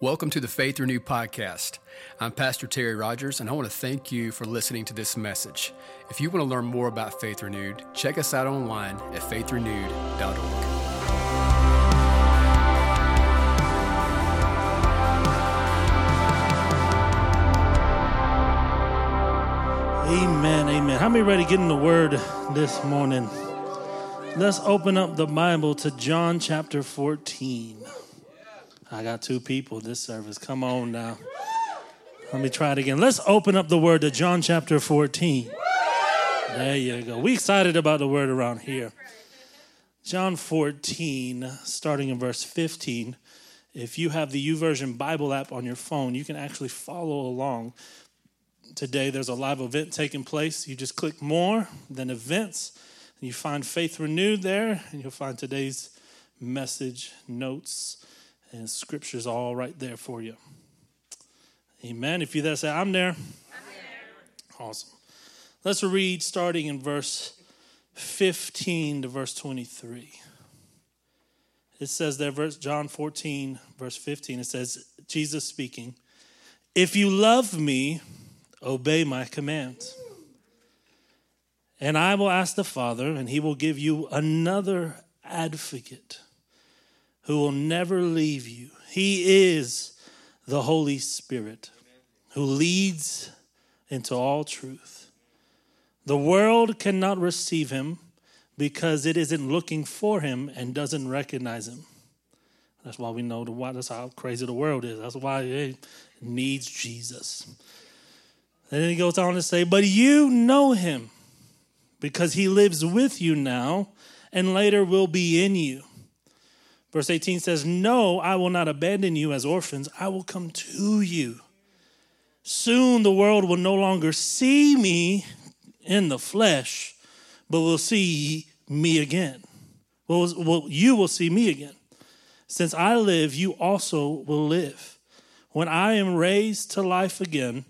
Welcome to the Faith Renewed podcast. I'm Pastor Terry Rogers, and I want to thank you for listening to this message. If you want to learn more about Faith Renewed, check us out online at faithrenewed.org. Amen, amen. How many ready to get in the word this morning? Let's open up the Bible to John chapter 14. I got two people this service. Come on now. Let me try it again. Let's open up the word to John chapter 14. There you go. We excited about the word around here. John 14, starting in verse 15. If you have the YouVersion Bible app on your phone, you can actually follow along. Today there's a live event taking place. You just click more than events, and you find Faith Renewed there, and you'll find today's message notes and scripture's all right there for you. Amen. If you there, say, I'm there. I'm there. Awesome. Let's read starting in verse 15 to verse 23. It says there, verse John 14, verse 15, it says, Jesus speaking, If you love me, obey my commands. And I will ask the Father, and he will give you another advocate who will never leave you. He is the Holy Spirit who leads into all truth. The world cannot receive him because it isn't looking for him and doesn't recognize him. That's why we know the why that's how crazy the world is. That's why it needs Jesus. And then he goes on to say, But you know him because he lives with you now and later will be in you. Verse 18 says, No, I will not abandon you as orphans. I will come to you. Soon the world will no longer see me in the flesh, but will see me again. Well, well, you will see me again. Since I live, you also will live. When I am raised to life again,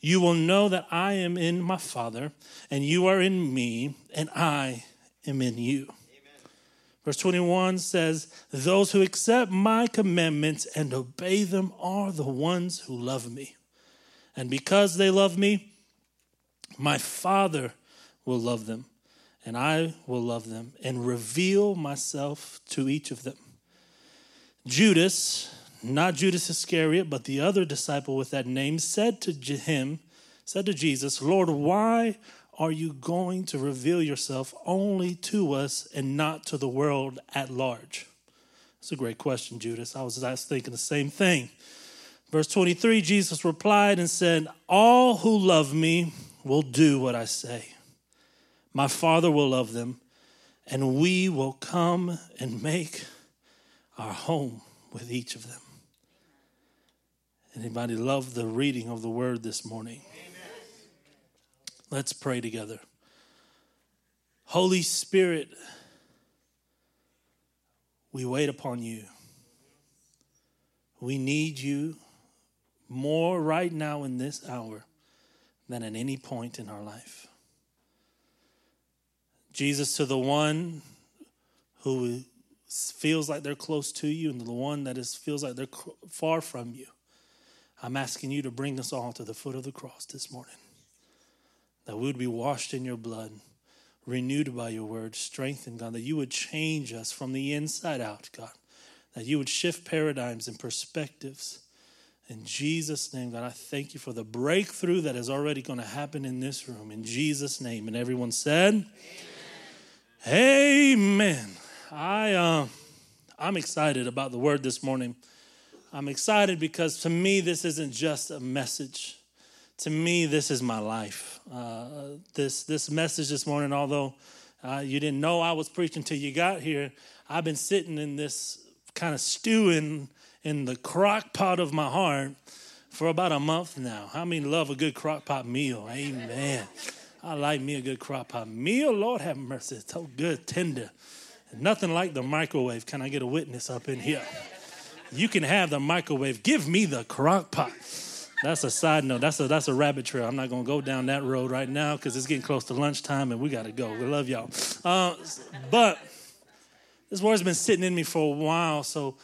you will know that I am in my Father, and you are in me, and I am in you. Verse 21 says, Those who accept my commandments and obey them are the ones who love me. And because they love me, my Father will love them, and I will love them and reveal myself to each of them. Judas, not Judas Iscariot, but the other disciple with that name, said to him, said to Jesus, Lord, why are you going to reveal yourself only to us and not to the world at large? That's a great question, Judas. I was thinking the same thing. Verse 23 Jesus replied and said, All who love me will do what I say. My Father will love them, and we will come and make our home with each of them. Anybody love the reading of the word this morning? Let's pray together. Holy Spirit, we wait upon you. We need you more right now in this hour than at any point in our life. Jesus, to the one who feels like they're close to you and the one that is, feels like they're far from you, I'm asking you to bring us all to the foot of the cross this morning that we would be washed in your blood, renewed by your word, strengthened, God, that you would change us from the inside out, God, that you would shift paradigms and perspectives. In Jesus' name, God, I thank you for the breakthrough that is already going to happen in this room. In Jesus' name. And everyone said, Amen. Amen. I, uh, I'm excited about the word this morning. I'm excited because to me, this isn't just a message to me, this is my life. Uh, this this message this morning, although uh, you didn't know I was preaching till you got here, I've been sitting in this kind of stewing in the crock pot of my heart for about a month now. How many love a good crock pot meal? Amen. I like me a good crock pot meal. Lord have mercy. It's so good, tender. Nothing like the microwave. Can I get a witness up in here? You can have the microwave. Give me the crock pot. That's a side note. That's a that's a rabbit trail. I'm not gonna go down that road right now because it's getting close to lunchtime and we gotta go. We love y'all. Uh, but this word's been sitting in me for a while, so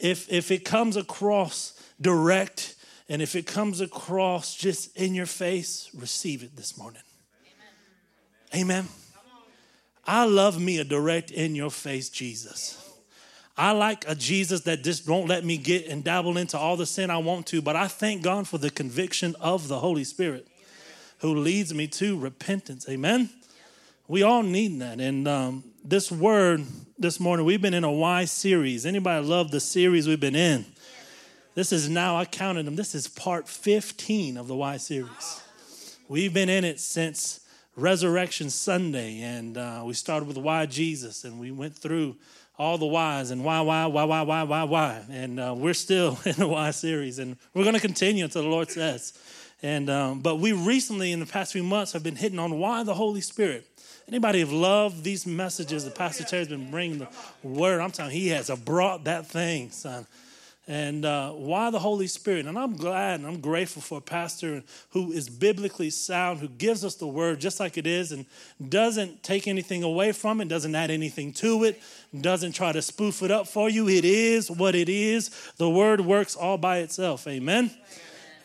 if if it comes across direct and if it comes across just in your face, receive it this morning. Amen. Amen. I love me a direct in your face Jesus. I like a Jesus that just won't let me get and dabble into all the sin I want to, but I thank God for the conviction of the Holy Spirit who leads me to repentance. Amen. We all need that. And um, this word this morning, we've been in a why series. Anybody love the series we've been in? This is now, I counted them, this is part 15 of the why series. We've been in it since Resurrection Sunday, and uh, we started with why Jesus, and we went through all the whys and why, why, why, why, why, why, why. And uh, we're still in the why series, and we're going to continue until the Lord says. And um, but we recently, in the past few months, have been hitting on why the Holy Spirit. Anybody have loved these messages that Pastor Terry's been bringing the word? I'm telling you, he has brought that thing, son and uh, why the Holy Spirit. And I'm glad and I'm grateful for a pastor who is biblically sound, who gives us the word just like it is and doesn't take anything away from it, doesn't add anything to it, doesn't try to spoof it up for you. It is what it is. The word works all by itself. Amen.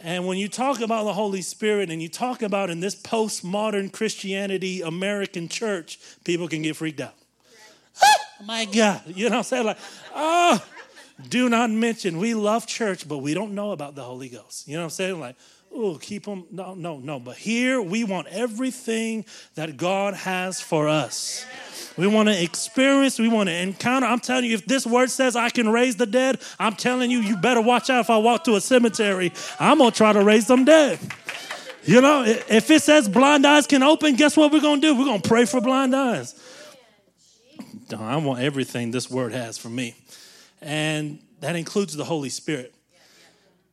And when you talk about the Holy Spirit and you talk about in this postmodern Christianity American church, people can get freaked out. Oh, my God. You know what I'm saying? Like, oh, do not mention we love church, but we don't know about the Holy Ghost. You know what I'm saying? Like, oh, keep them. No, no, no. But here we want everything that God has for us. We want to experience, we want to encounter. I'm telling you, if this word says I can raise the dead, I'm telling you, you better watch out if I walk to a cemetery. I'm going to try to raise them dead. You know, if it says blind eyes can open, guess what we're going to do? We're going to pray for blind eyes. I want everything this word has for me and that includes the Holy Spirit.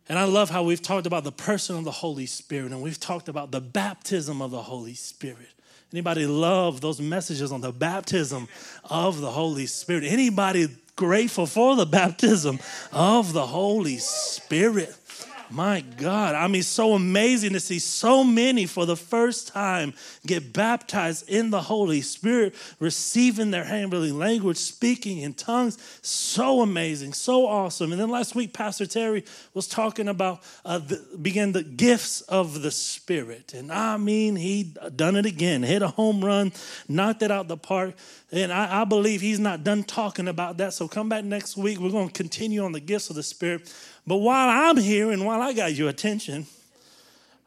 And I love how we've talked about the person of the Holy Spirit and we've talked about the baptism of the Holy Spirit. Anybody love those messages on the baptism of the Holy Spirit? Anybody grateful for the baptism of the Holy Spirit? My God, I mean, so amazing to see so many for the first time get baptized in the Holy Spirit, receiving their heavenly language, speaking in tongues. So amazing, so awesome. And then last week, Pastor Terry was talking about uh, the, began the gifts of the Spirit, and I mean, he done it again, hit a home run, knocked it out the park. And I, I believe he's not done talking about that. So come back next week. We're going to continue on the gifts of the Spirit. But while I'm here and while I got your attention,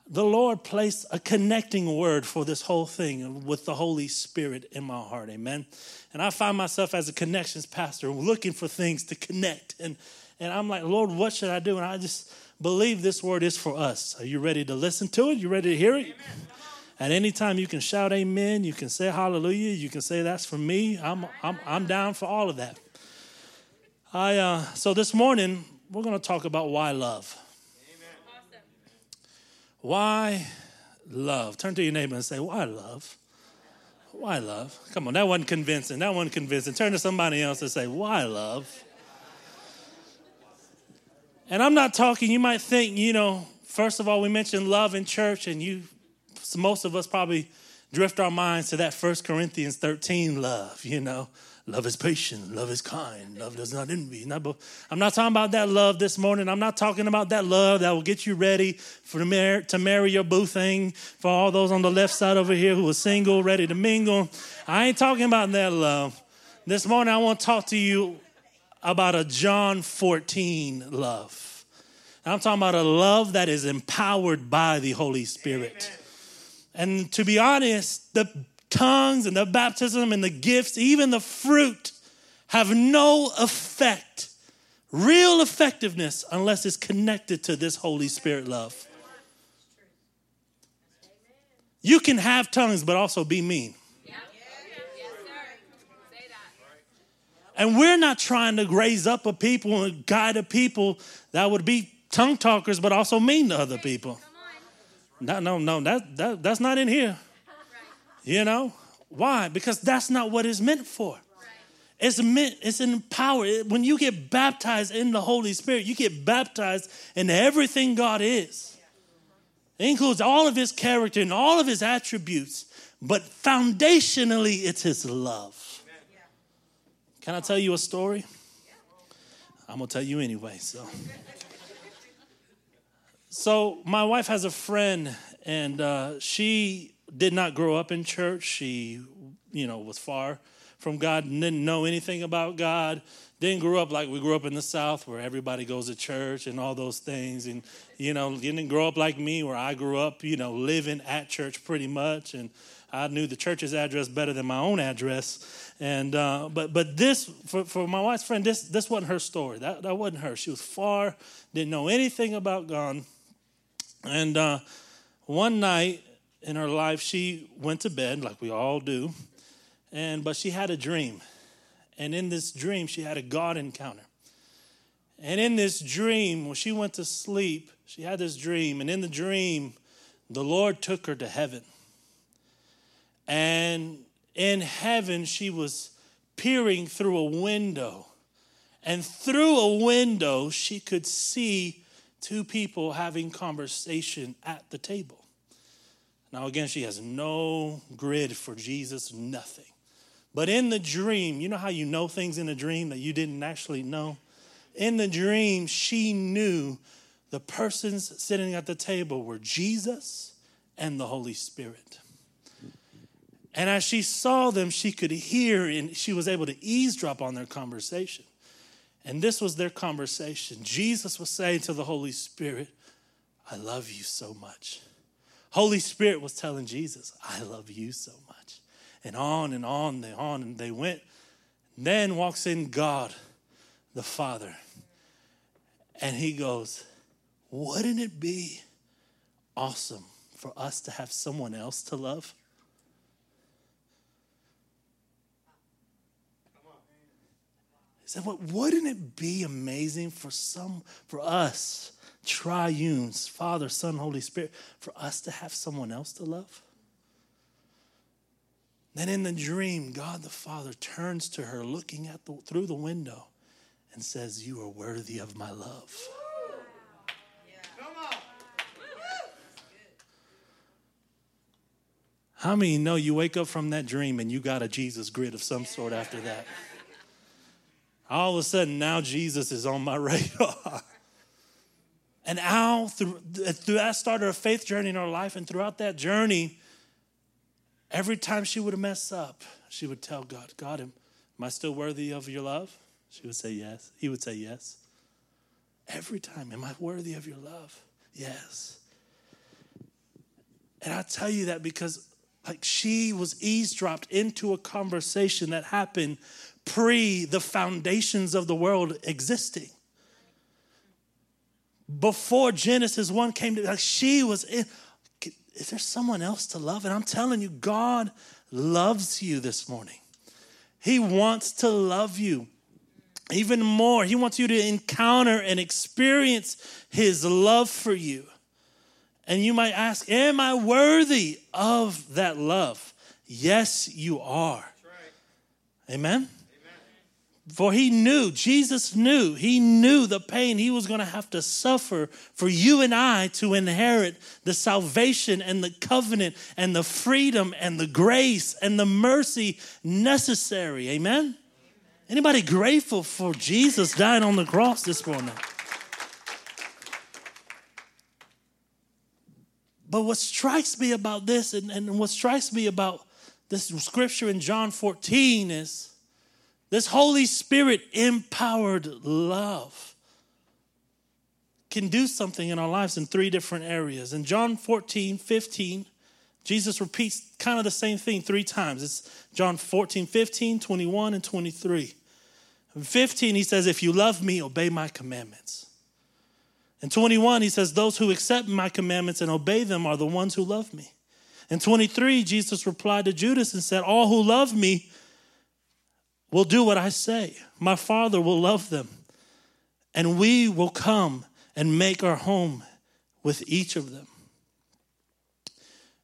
the Lord placed a connecting word for this whole thing with the Holy Spirit in my heart. Amen. And I find myself as a connections pastor looking for things to connect. And, and I'm like, Lord, what should I do? And I just believe this word is for us. Are you ready to listen to it? You ready to hear it? Amen. At any time, you can shout amen. You can say hallelujah. You can say that's for me. I'm, I'm, I'm down for all of that. I, uh, so this morning, we're going to talk about why love. Amen. Why love? Turn to your neighbor and say, Why love? Why love? Come on, that wasn't convincing. That wasn't convincing. Turn to somebody else and say, Why love? And I'm not talking, you might think, you know, first of all, we mentioned love in church, and you, most of us probably drift our minds to that First Corinthians 13 love, you know. Love is patient. Love is kind. Love does not envy. Not I'm not talking about that love this morning. I'm not talking about that love that will get you ready for the mar- to marry your boo thing. For all those on the left side over here who are single, ready to mingle. I ain't talking about that love. This morning I want to talk to you about a John 14 love. I'm talking about a love that is empowered by the Holy Spirit. Amen. And to be honest, the tongues and the baptism and the gifts, even the fruit, have no effect, real effectiveness, unless it's connected to this Holy Spirit love. You can have tongues, but also be mean. And we're not trying to raise up a people and guide a people that would be tongue talkers, but also mean to other people. No, no, no, that, that, that's not in here. You know? Why? Because that's not what it's meant for. It's meant, it's empowered. When you get baptized in the Holy Spirit, you get baptized in everything God is. It includes all of his character and all of his attributes, but foundationally, it's his love. Can I tell you a story? I'm to tell you anyway. So. So, my wife has a friend, and uh, she did not grow up in church. She, you know, was far from God didn't know anything about God. Didn't grow up like we grew up in the South where everybody goes to church and all those things. And, you know, didn't grow up like me where I grew up, you know, living at church pretty much. And I knew the church's address better than my own address. And, uh, but, but this, for, for my wife's friend, this, this wasn't her story. That, that wasn't her. She was far, didn't know anything about God and uh, one night in her life, she went to bed like we all do, and but she had a dream, and in this dream, she had a God encounter. And in this dream, when she went to sleep, she had this dream, and in the dream, the Lord took her to heaven. And in heaven, she was peering through a window. And through a window, she could see two people having conversation at the table. Now, again, she has no grid for Jesus, nothing. But in the dream, you know how you know things in a dream that you didn't actually know? In the dream, she knew the persons sitting at the table were Jesus and the Holy Spirit. And as she saw them, she could hear and she was able to eavesdrop on their conversation. And this was their conversation. Jesus was saying to the Holy Spirit, I love you so much. Holy Spirit was telling Jesus, I love you so much. And on and on they on and they went. Then walks in God, the Father. And he goes, Wouldn't it be awesome for us to have someone else to love? He said, well, wouldn't it be amazing for some, for us, triunes, Father, Son, Holy Spirit, for us to have someone else to love? Then in the dream, God the Father turns to her, looking at the, through the window, and says, You are worthy of my love. How many know you wake up from that dream and you got a Jesus grid of some sort after that? all of a sudden now Jesus is on my radar. And Al, through, that started a faith journey in her life, and throughout that journey, every time she would mess up, she would tell God, God, am I still worthy of your love? She would say yes. He would say yes. Every time, am I worthy of your love? Yes. And I tell you that because like she was eavesdropped into a conversation that happened pre the foundations of the world existing. Before Genesis 1 came to like she was in is there someone else to love? And I'm telling you, God loves you this morning. He wants to love you even more. He wants you to encounter and experience His love for you. And you might ask, Am I worthy of that love? Yes, you are. Right. Amen? For he knew, Jesus knew, he knew the pain he was going to have to suffer for you and I to inherit the salvation and the covenant and the freedom and the grace and the mercy necessary. Amen? Anybody grateful for Jesus dying on the cross this morning? But what strikes me about this and, and what strikes me about this scripture in John 14 is this Holy Spirit empowered love can do something in our lives in three different areas. In John 14, 15, Jesus repeats kind of the same thing three times. It's John 14, 15, 21, and 23. In 15, he says, If you love me, obey my commandments. In 21, he says, Those who accept my commandments and obey them are the ones who love me. In 23, Jesus replied to Judas and said, All who love me will do what I say. My Father will love them. And we will come and make our home with each of them.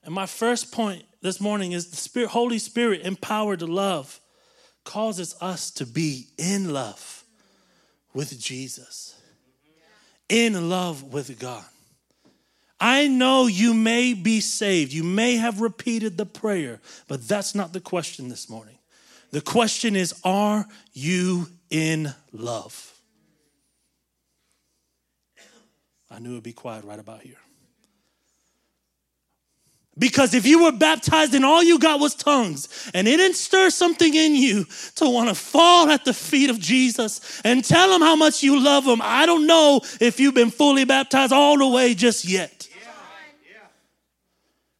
And my first point this morning is the Spirit, Holy Spirit empowered to love causes us to be in love with Jesus, in love with God. I know you may be saved. You may have repeated the prayer, but that's not the question this morning. The question is are you in love? I knew it would be quiet right about here. Because if you were baptized and all you got was tongues, and it didn't stir something in you to want to fall at the feet of Jesus and tell him how much you love him, I don't know if you've been fully baptized all the way just yet.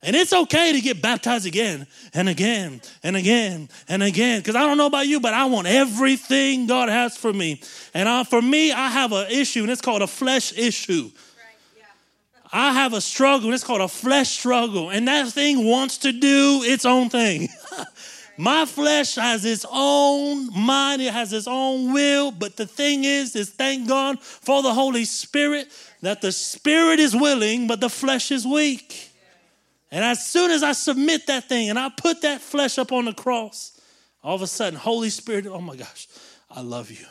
And it's okay to get baptized again and again and again and again. Because I don't know about you, but I want everything God has for me. And I, for me, I have an issue, and it's called a flesh issue. I have a struggle, and it's called a flesh struggle. And that thing wants to do its own thing. My flesh has its own mind, it has its own will. But the thing is, is thank God for the Holy Spirit that the spirit is willing, but the flesh is weak. And as soon as I submit that thing and I put that flesh up on the cross, all of a sudden, Holy Spirit, oh my gosh, I love you.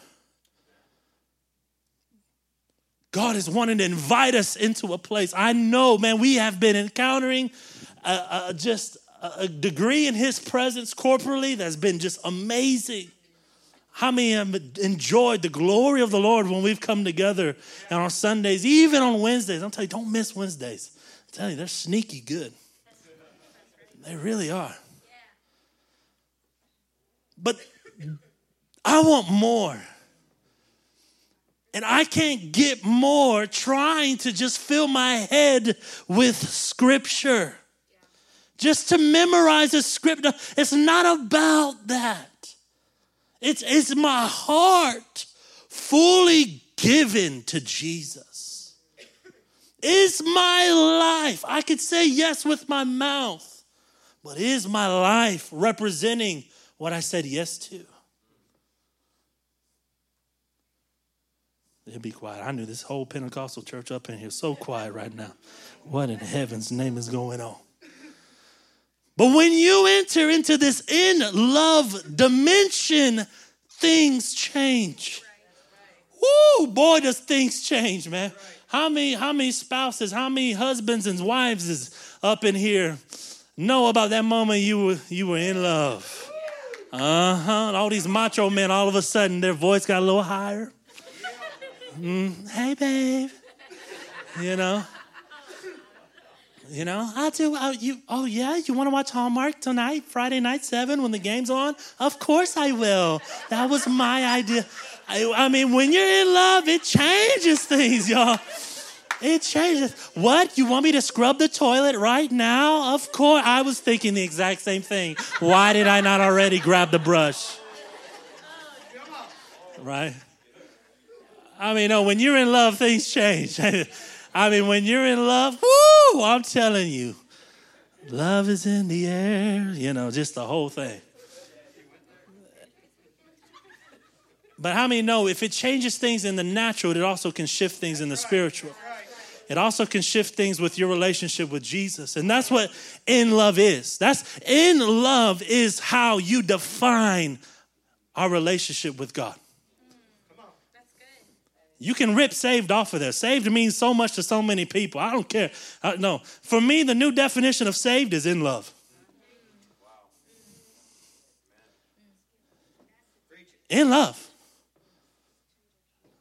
God is wanting to invite us into a place. I know, man, we have been encountering just a degree in His presence corporally that's been just amazing. How many have enjoyed the glory of the Lord when we've come together and on Sundays, even on Wednesdays? I'm telling you, don't miss Wednesdays. I'm telling you, they're sneaky good. They really are. But I want more. And I can't get more trying to just fill my head with scripture. Just to memorize a script. It's not about that. It's, it's my heart fully given to Jesus. Is my life. I could say yes with my mouth. But is my life representing what I said yes to? It'd be quiet. I knew this whole Pentecostal church up in here so quiet right now. What in heaven's name is going on? But when you enter into this in love dimension, things change. Woo, boy, does things change, man. How many, how many spouses, how many husbands and wives is up in here know about that moment you were you were in love. Uh-huh. All these macho men, all of a sudden, their voice got a little higher. Mm, hey, babe. You know. You know, I do. Uh, you, oh yeah, you want to watch Hallmark tonight, Friday night seven when the game's on? Of course I will. That was my idea. I, I mean, when you're in love, it changes things, y'all. It changes. What? You want me to scrub the toilet right now? Of course. I was thinking the exact same thing. Why did I not already grab the brush? Right? I mean, no, when you're in love, things change. I mean, when you're in love, whoo, I'm telling you, love is in the air, you know, just the whole thing. But how many know if it changes things in the natural, it also can shift things in the spiritual? It also can shift things with your relationship with Jesus. And that's what in love is. That's in love is how you define our relationship with God. You can rip saved off of there. Saved means so much to so many people. I don't care. I, no, for me, the new definition of saved is in love. In love.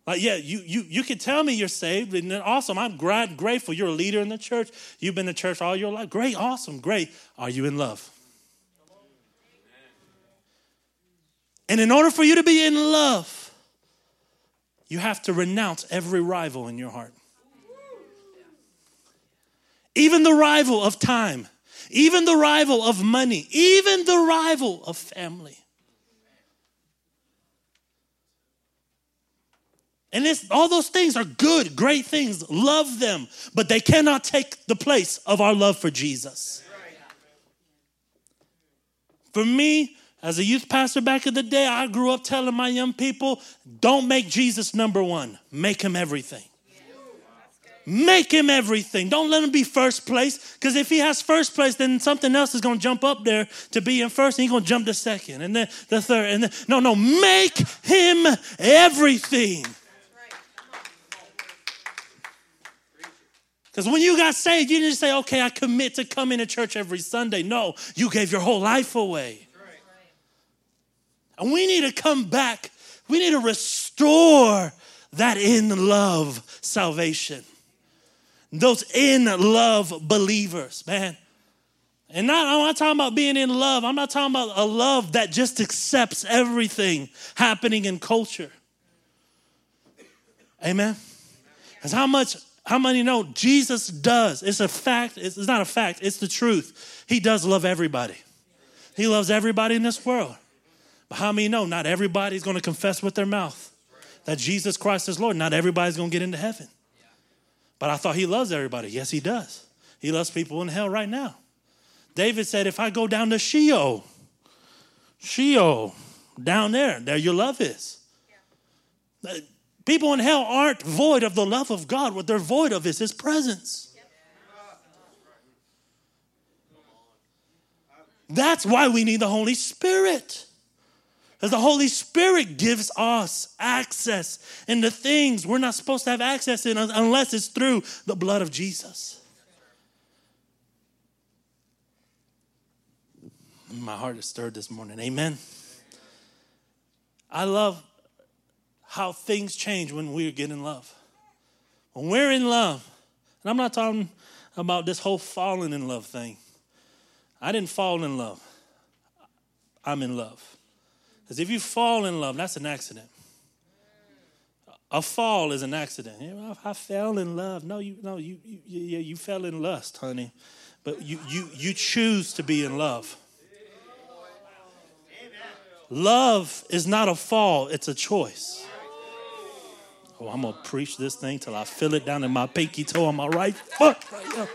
Like, yeah, you, you, you can tell me you're saved, and then awesome. I'm glad, grateful. You're a leader in the church. You've been in church all your life. Great, awesome, great. Are you in love? And in order for you to be in love, you have to renounce every rival in your heart. Even the rival of time, even the rival of money, even the rival of family. And all those things are good, great things. Love them, but they cannot take the place of our love for Jesus. For me, as a youth pastor back in the day, I grew up telling my young people don't make Jesus number one, make him everything. Make him everything. Don't let him be first place. Because if he has first place, then something else is going to jump up there to be in first, and he's going to jump to second, and then the third. And then, no, no, make him everything. Because when you got saved, you didn't say, okay, I commit to coming to church every Sunday. No, you gave your whole life away. And we need to come back. We need to restore that in love salvation. Those in love believers, man. And not, I'm not talking about being in love. I'm not talking about a love that just accepts everything happening in culture. Amen. Because how much, how many know Jesus does? It's a fact. It's not a fact. It's the truth. He does love everybody. He loves everybody in this world. But how many know not everybody's going to confess with their mouth that Jesus Christ is Lord? Not everybody's going to get into heaven. But I thought he loves everybody. Yes, he does. He loves people in hell right now. David said, If I go down to Sheol, Sheol, down there, there your love is. People in hell aren't void of the love of God. What they're void of is his presence. That's why we need the Holy Spirit. Because the Holy Spirit gives us access into things we're not supposed to have access in unless it's through the blood of Jesus. My heart is stirred this morning. Amen. I love how things change when we get in love. When we're in love, and I'm not talking about this whole falling in love thing. I didn't fall in love. I'm in love. Because if you fall in love, that's an accident. A fall is an accident. I fell in love. No, you no, you you, you, you fell in lust, honey. But you you you choose to be in love. Love is not a fall, it's a choice. Oh, I'm gonna preach this thing till I feel it down in my pinky toe on my right foot. Right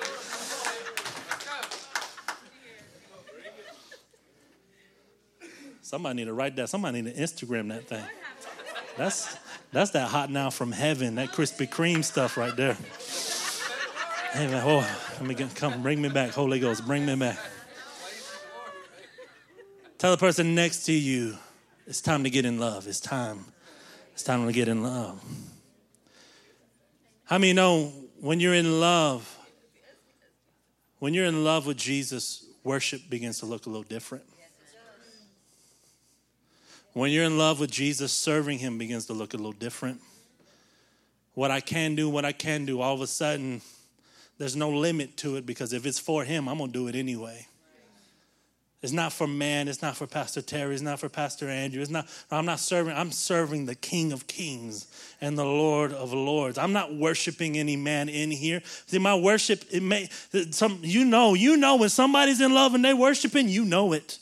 Somebody need to write that. Somebody need to Instagram that thing. That's that's that hot now from heaven, that Krispy Kreme stuff right there. Hey man, oh, let me get, come, bring me back, Holy Ghost, bring me back. Tell the person next to you, it's time to get in love. It's time. It's time to get in love. How many know when you're in love, when you're in love with Jesus, worship begins to look a little different? When you're in love with Jesus, serving Him begins to look a little different. What I can do, what I can do, all of a sudden, there's no limit to it because if it's for Him, I'm going to do it anyway. It's not for man. It's not for Pastor Terry. It's not for Pastor Andrew. It's not. I'm not serving. I'm serving the King of Kings and the Lord of Lords. I'm not worshiping any man in here. See, my worship. It may. Some. You know. You know when somebody's in love and they worshiping. You know it.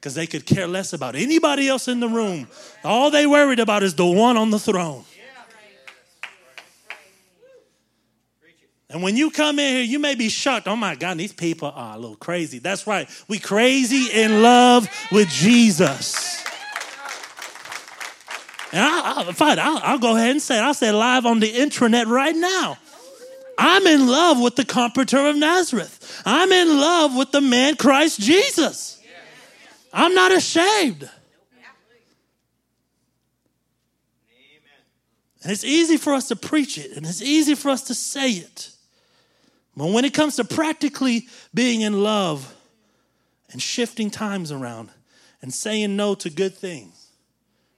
Because they could care less about anybody else in the room. All they worried about is the one on the throne. And when you come in here, you may be shocked. Oh my God, these people are a little crazy. That's right. We crazy in love with Jesus. And I, I, fine, I'll, I'll go ahead and say it. I'll say it live on the intranet right now. I'm in love with the Comforter of Nazareth. I'm in love with the man Christ Jesus. I'm not ashamed. And it's easy for us to preach it, and it's easy for us to say it. But when it comes to practically being in love and shifting times around and saying no to good things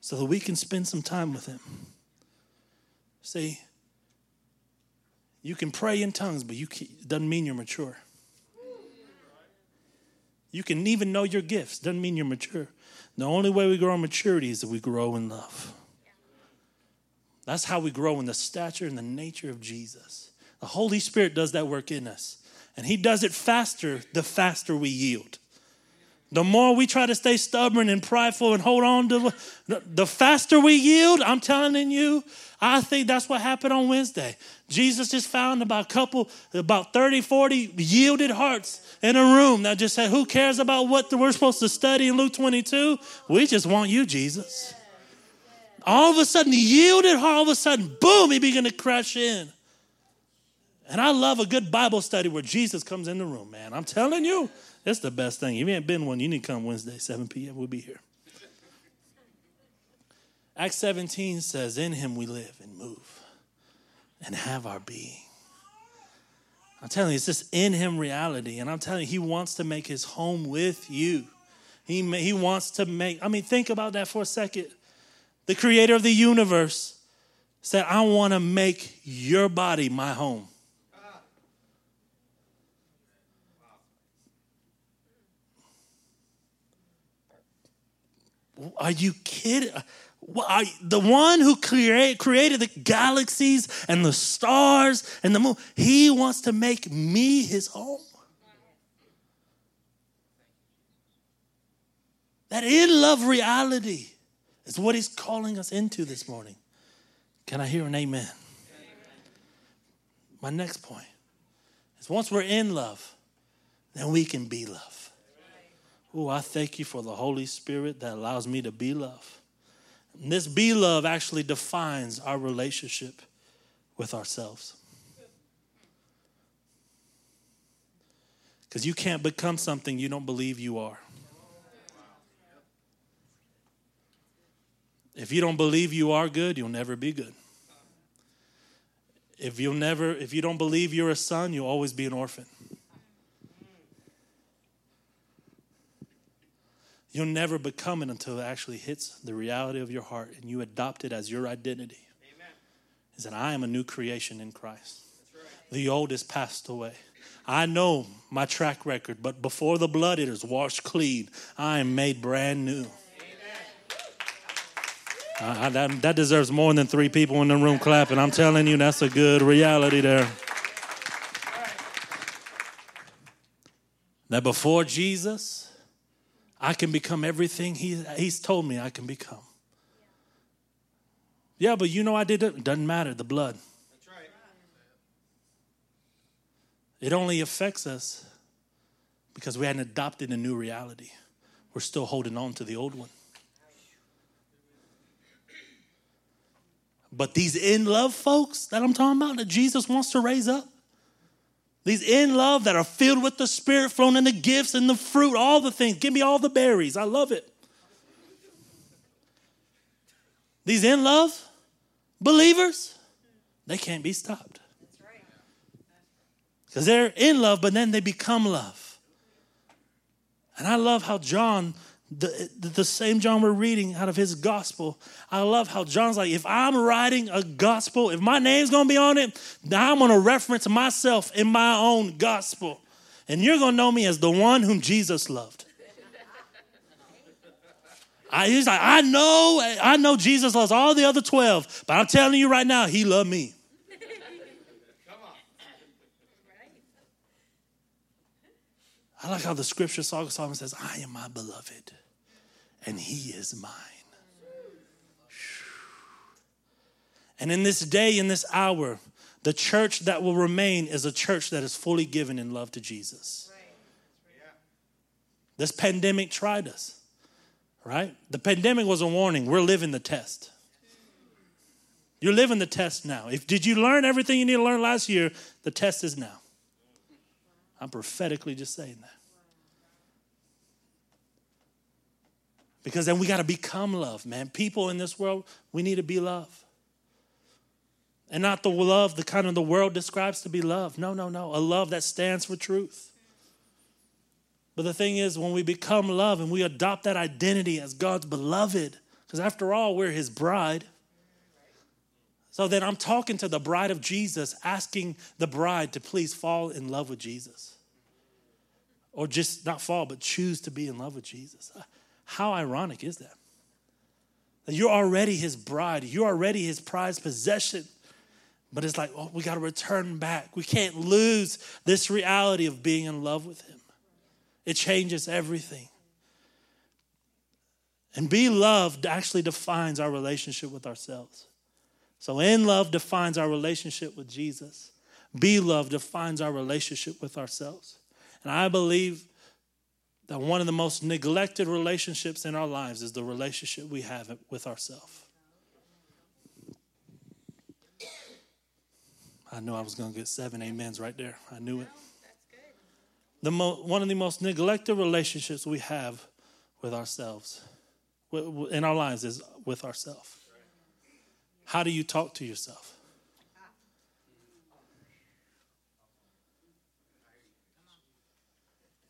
so that we can spend some time with Him. See, you can pray in tongues, but you it doesn't mean you're mature. You can even know your gifts, doesn't mean you're mature. The only way we grow in maturity is that we grow in love. That's how we grow in the stature and the nature of Jesus. The Holy Spirit does that work in us. And He does it faster the faster we yield. The more we try to stay stubborn and prideful and hold on to the faster we yield, I'm telling you, I think that's what happened on Wednesday. Jesus just found about a couple, about 30, 40 yielded hearts in a room that just said, Who cares about what we're supposed to study in Luke 22? We just want you, Jesus. All of a sudden, yielded, heart, all of a sudden, boom, he began to crash in. And I love a good Bible study where Jesus comes in the room, man. I'm telling you, it's the best thing. If you ain't been one, you need to come Wednesday, 7 p.m. We'll be here. Acts 17 says, In him we live and move and have our being. I'm telling you, it's just in him reality. And I'm telling you, he wants to make his home with you. He, he wants to make, I mean, think about that for a second. The creator of the universe said, I want to make your body my home. Are you kidding? The one who create, created the galaxies and the stars and the moon, he wants to make me his home. That in love reality is what he's calling us into this morning. Can I hear an amen? amen? My next point is once we're in love, then we can be love. Oh, I thank you for the Holy Spirit that allows me to be love. And this be love actually defines our relationship with ourselves. Because you can't become something you don't believe you are. If you don't believe you are good, you'll never be good. If you'll never if you don't believe you're a son, you'll always be an orphan. You'll never become it until it actually hits the reality of your heart and you adopt it as your identity. Amen. Is that I am a new creation in Christ. Right. The old is passed away. I know my track record, but before the blood it is washed clean. I am made brand new. That, that deserves more than three people in the room clapping. I'm telling you, that's a good reality there. That before Jesus, I can become everything he, He's told me I can become. Yeah, but you know I did it. Doesn't matter, the blood. That's right. It only affects us because we hadn't adopted a new reality. We're still holding on to the old one. But these in love folks that I'm talking about, that Jesus wants to raise up, these in love that are filled with the Spirit, flowing in the gifts and the fruit, all the things. Give me all the berries. I love it. These in love believers, they can't be stopped. Because they're in love, but then they become love. And I love how John the, the same John we're reading out of his gospel. I love how John's like, if I'm writing a gospel, if my name's gonna be on it, I'm gonna reference myself in my own gospel. And you're gonna know me as the one whom Jesus loved. I, he's like, I know, I know Jesus loves all the other 12, but I'm telling you right now, he loved me. I like how the scripture song of says, I am my beloved and he is mine. And in this day, in this hour, the church that will remain is a church that is fully given in love to Jesus. This pandemic tried us, right? The pandemic was a warning. We're living the test. You're living the test now. If did you learn everything you need to learn last year, the test is now. I'm prophetically just saying that. Because then we got to become love, man. People in this world, we need to be love. And not the love the kind of the world describes to be love. No, no, no. A love that stands for truth. But the thing is, when we become love and we adopt that identity as God's beloved, because after all, we're his bride. So then I'm talking to the bride of Jesus, asking the bride to please fall in love with Jesus. Or just not fall, but choose to be in love with Jesus. How ironic is that? That you're already his bride, you're already his prized possession. But it's like, oh, we got to return back. We can't lose this reality of being in love with him. It changes everything. And be loved actually defines our relationship with ourselves. So, in love defines our relationship with Jesus. Be love defines our relationship with ourselves. And I believe that one of the most neglected relationships in our lives is the relationship we have with ourselves. I knew I was going to get seven amens right there. I knew it. The mo- one of the most neglected relationships we have with ourselves in our lives is with ourselves. How do you talk to yourself?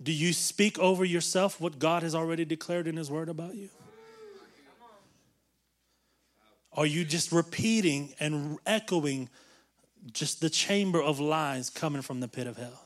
Do you speak over yourself what God has already declared in His Word about you? Are you just repeating and echoing just the chamber of lies coming from the pit of hell?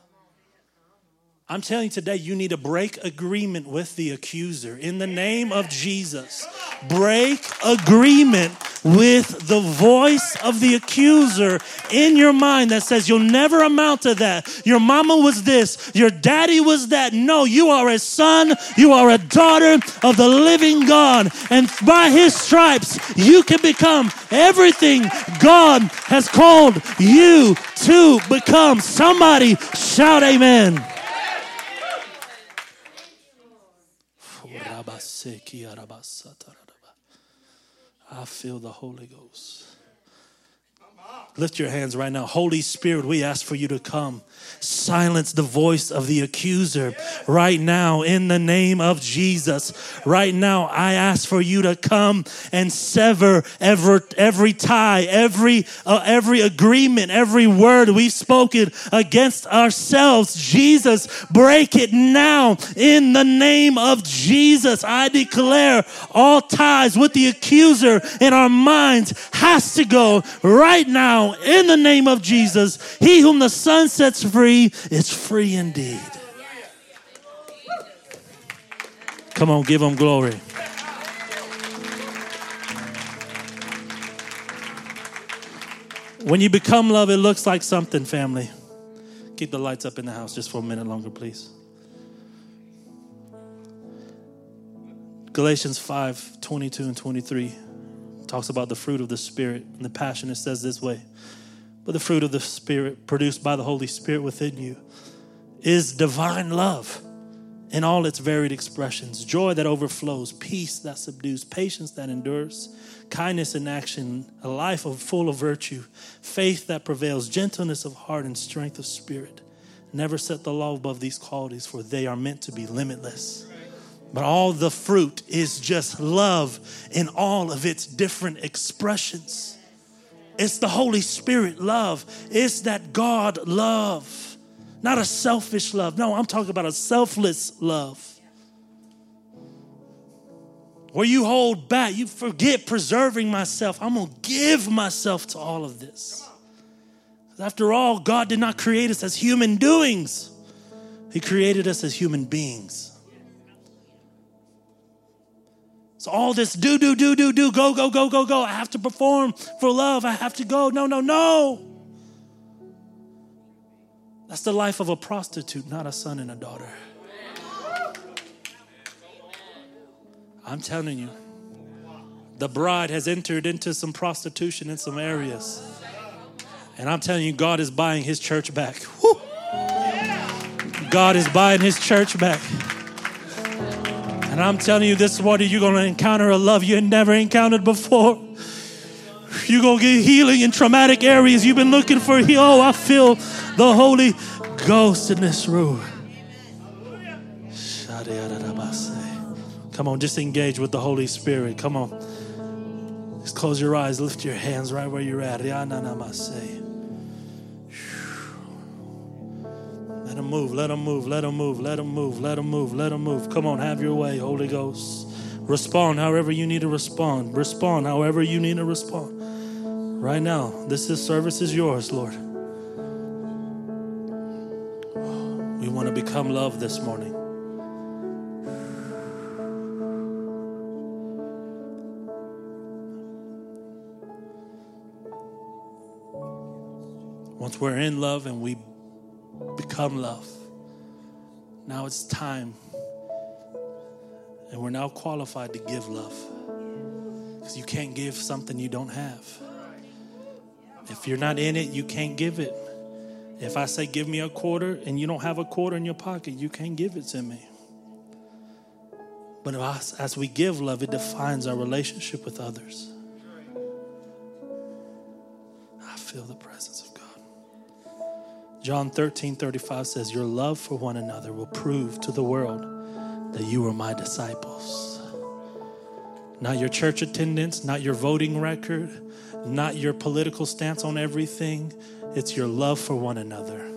I'm telling you today, you need to break agreement with the accuser in the name of Jesus. Break agreement with the voice of the accuser in your mind that says you'll never amount to that. Your mama was this, your daddy was that. No, you are a son, you are a daughter of the living God. And by his stripes, you can become everything God has called you to become. Somebody shout, Amen. I feel the Holy Ghost. Lift your hands right now. Holy Spirit, we ask for you to come silence the voice of the accuser right now in the name of Jesus. Right now, I ask for you to come and sever every, every tie, every, uh, every agreement, every word we've spoken against ourselves. Jesus, break it now in the name of Jesus. I declare all ties with the accuser in our minds has to go right now in the name of Jesus. He whom the Son sets free free free indeed. Come on, give them glory. When you become love, it looks like something, family. Keep the lights up in the house just for a minute longer, please. Galatians 5 22 and 23 talks about the fruit of the Spirit. And the Passion, it says this way but the fruit of the Spirit produced by the Holy Spirit within you is divine love in all its varied expressions joy that overflows, peace that subdues, patience that endures, kindness in action, a life of full of virtue, faith that prevails, gentleness of heart, and strength of spirit. Never set the law above these qualities, for they are meant to be limitless. But all the fruit is just love in all of its different expressions. It's the Holy Spirit love. It's that God love, not a selfish love. No, I'm talking about a selfless love. Where you hold back, you forget preserving myself. I'm going to give myself to all of this. After all, God did not create us as human doings, He created us as human beings. All this do, do, do, do, do, go, go, go, go, go. I have to perform for love. I have to go. No, no, no. That's the life of a prostitute, not a son and a daughter. I'm telling you, the bride has entered into some prostitution in some areas. And I'm telling you, God is buying his church back. Woo. God is buying his church back. And I'm telling you, this morning you're going to encounter a love you had never encountered before. You're going to get healing in traumatic areas you've been looking for. Oh, I feel the Holy Ghost in this room. Come on, just engage with the Holy Spirit. Come on. Just close your eyes, lift your hands right where you're at. Let them move, let them move, let them move, let them move, let them move, let them move. Come on, have your way, Holy Ghost. Respond however you need to respond. Respond however you need to respond. Right now, this is service is yours, Lord. We want to become love this morning. Once we're in love and we become love. Now it's time. And we're now qualified to give love. Because you can't give something you don't have. If you're not in it, you can't give it. If I say, give me a quarter, and you don't have a quarter in your pocket, you can't give it to me. But as we give love, it defines our relationship with others. I feel the presence John 13 35 says, Your love for one another will prove to the world that you are my disciples. Not your church attendance, not your voting record, not your political stance on everything. It's your love for one another.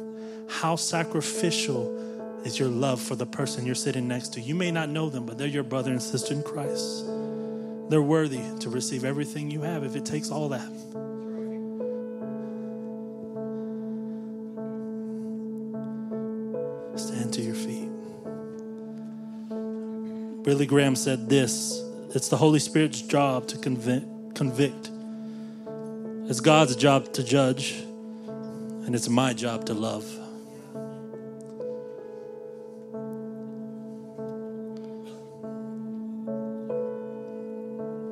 How sacrificial is your love for the person you're sitting next to? You may not know them, but they're your brother and sister in Christ. They're worthy to receive everything you have if it takes all that. Stand to your feet. Billy Graham said this it's the Holy Spirit's job to convict, convict. It's God's job to judge, and it's my job to love.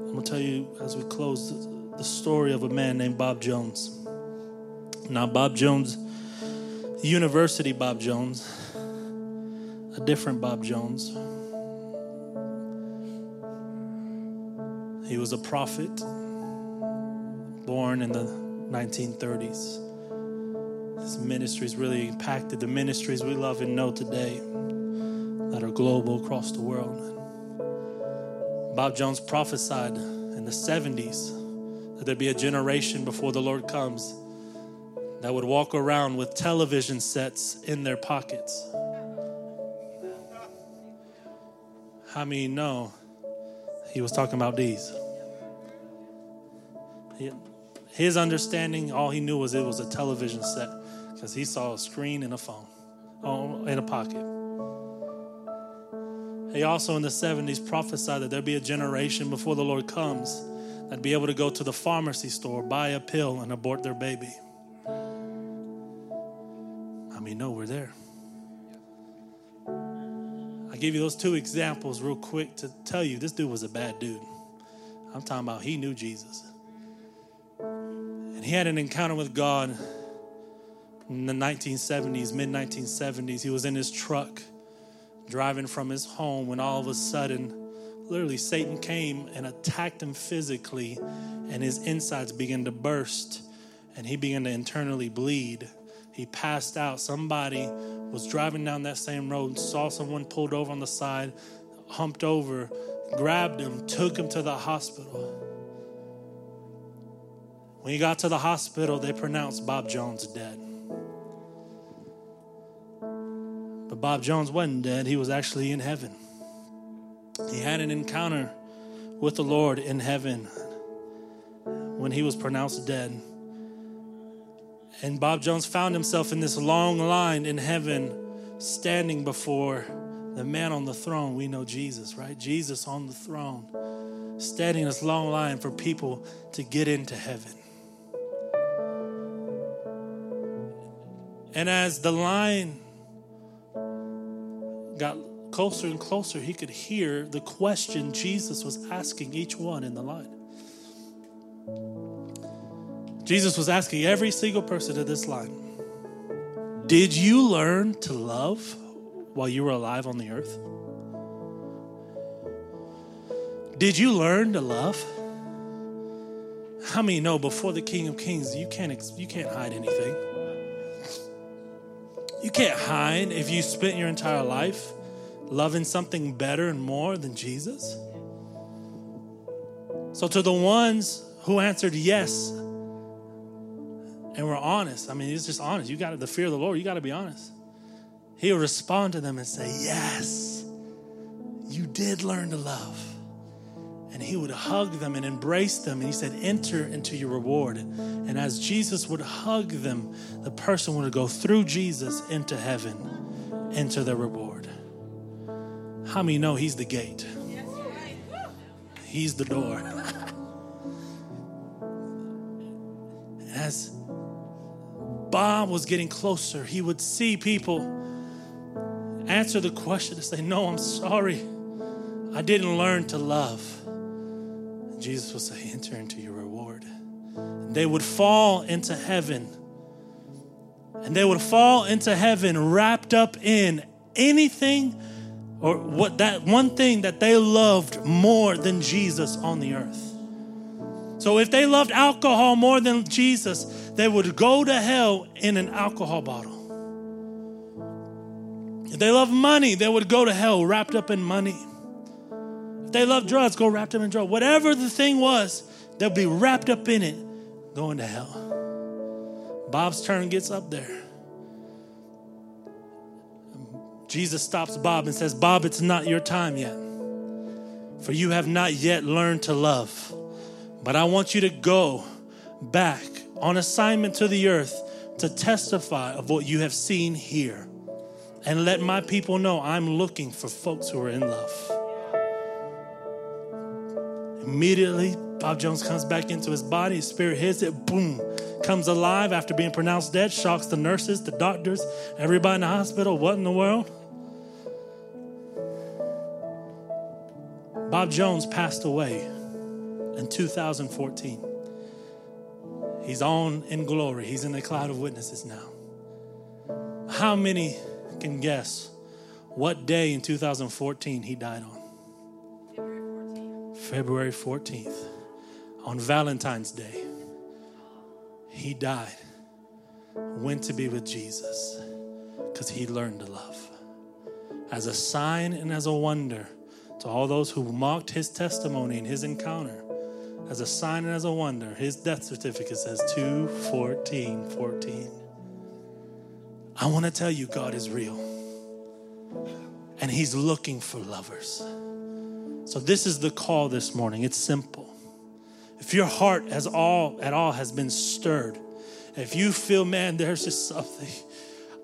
I'm going to tell you as we close the story of a man named Bob Jones. Now, Bob Jones, University Bob Jones, a different Bob Jones. He was a prophet born in the 1930s. His ministries really impacted the ministries we love and know today that are global across the world. Bob Jones prophesied in the 70s that there'd be a generation before the Lord comes that would walk around with television sets in their pockets. How many know he was talking about these? His understanding, all he knew was it was a television set because he saw a screen and a phone oh, in a pocket. He also in the 70s prophesied that there'd be a generation before the Lord comes that'd be able to go to the pharmacy store, buy a pill, and abort their baby. I mean, no, we're there. I give you those two examples real quick to tell you this dude was a bad dude. I'm talking about he knew Jesus. And he had an encounter with God in the 1970s, mid 1970s. He was in his truck driving from his home when all of a sudden, literally, Satan came and attacked him physically, and his insides began to burst, and he began to internally bleed. He passed out. Somebody was driving down that same road, saw someone pulled over on the side, humped over, grabbed him, took him to the hospital. When he got to the hospital, they pronounced Bob Jones dead. But Bob Jones wasn't dead, he was actually in heaven. He had an encounter with the Lord in heaven when he was pronounced dead. And Bob Jones found himself in this long line in heaven, standing before the man on the throne. We know Jesus, right? Jesus on the throne, standing in this long line for people to get into heaven. And as the line got closer and closer, he could hear the question Jesus was asking each one in the line. Jesus was asking every single person in this line Did you learn to love while you were alive on the earth? Did you learn to love? How many know before the King of Kings you can't you can't hide anything? You can't hide if you spent your entire life loving something better and more than Jesus. So, to the ones who answered yes and we're honest, I mean, it's just honest. You got to, the fear of the Lord, you got to be honest. He'll respond to them and say, Yes, you did learn to love and he would hug them and embrace them. And he said, Enter into your reward. And as Jesus would hug them, the person would go through Jesus into heaven, into their reward. How many know he's the gate? He's the door. as Bob was getting closer, he would see people answer the question and say, No, I'm sorry. I didn't learn to love. Jesus will say, Enter into your reward. And they would fall into heaven. And they would fall into heaven wrapped up in anything or what that one thing that they loved more than Jesus on the earth. So if they loved alcohol more than Jesus, they would go to hell in an alcohol bottle. If they loved money, they would go to hell wrapped up in money If they love drugs, go wrapped up in drugs. Whatever the thing was, they'll be wrapped up in it, going to hell. Bob's turn gets up there. Jesus stops Bob and says, Bob, it's not your time yet, for you have not yet learned to love. But I want you to go back on assignment to the earth to testify of what you have seen here and let my people know I'm looking for folks who are in love. Immediately, Bob Jones comes back into his body, his spirit hits it, boom, comes alive after being pronounced dead, shocks the nurses, the doctors, everybody in the hospital. What in the world? Bob Jones passed away in 2014. He's on in glory. He's in the cloud of witnesses now. How many can guess what day in 2014 he died on? February 14th. February 14th. On Valentine's Day, he died, went to be with Jesus because he learned to love. As a sign and as a wonder to all those who mocked his testimony and his encounter, as a sign and as a wonder, his death certificate says 214 14. I want to tell you, God is real. And he's looking for lovers. So this is the call this morning. It's simple. If your heart has all at all has been stirred, if you feel, man, there's just something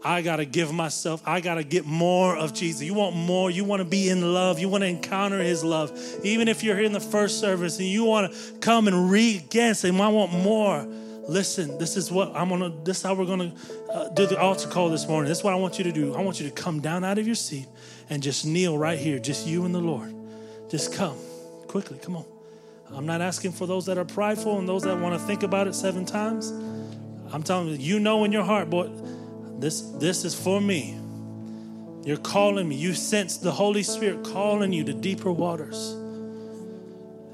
I got to give myself, I got to get more of Jesus. You want more, you want to be in love, you want to encounter his love. Even if you're here in the first service and you want to come and read again, say, I want more. Listen, this is what I'm gonna, this is how we're gonna uh, do the altar call this morning. This is what I want you to do. I want you to come down out of your seat and just kneel right here, just you and the Lord. Just come quickly, come on. I'm not asking for those that are prideful and those that want to think about it seven times. I'm telling you, you know in your heart, boy, this, this is for me. You're calling me. You sense the Holy Spirit calling you to deeper waters.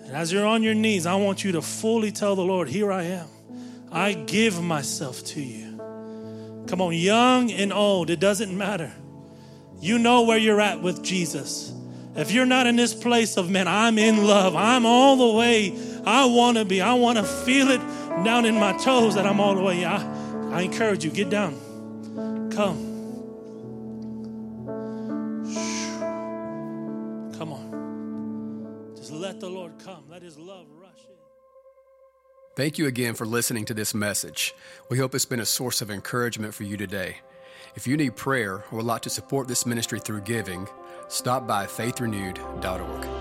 And as you're on your knees, I want you to fully tell the Lord, Here I am. I give myself to you. Come on, young and old, it doesn't matter. You know where you're at with Jesus. If you're not in this place of, man, I'm in love, I'm all the way I want to be, I want to feel it down in my toes that I'm all the way. I, I encourage you, get down. Come. Come on. Just let the Lord come. Let his love rush in. Thank you again for listening to this message. We hope it's been a source of encouragement for you today. If you need prayer or would like to support this ministry through giving, stop by faithrenewed.org.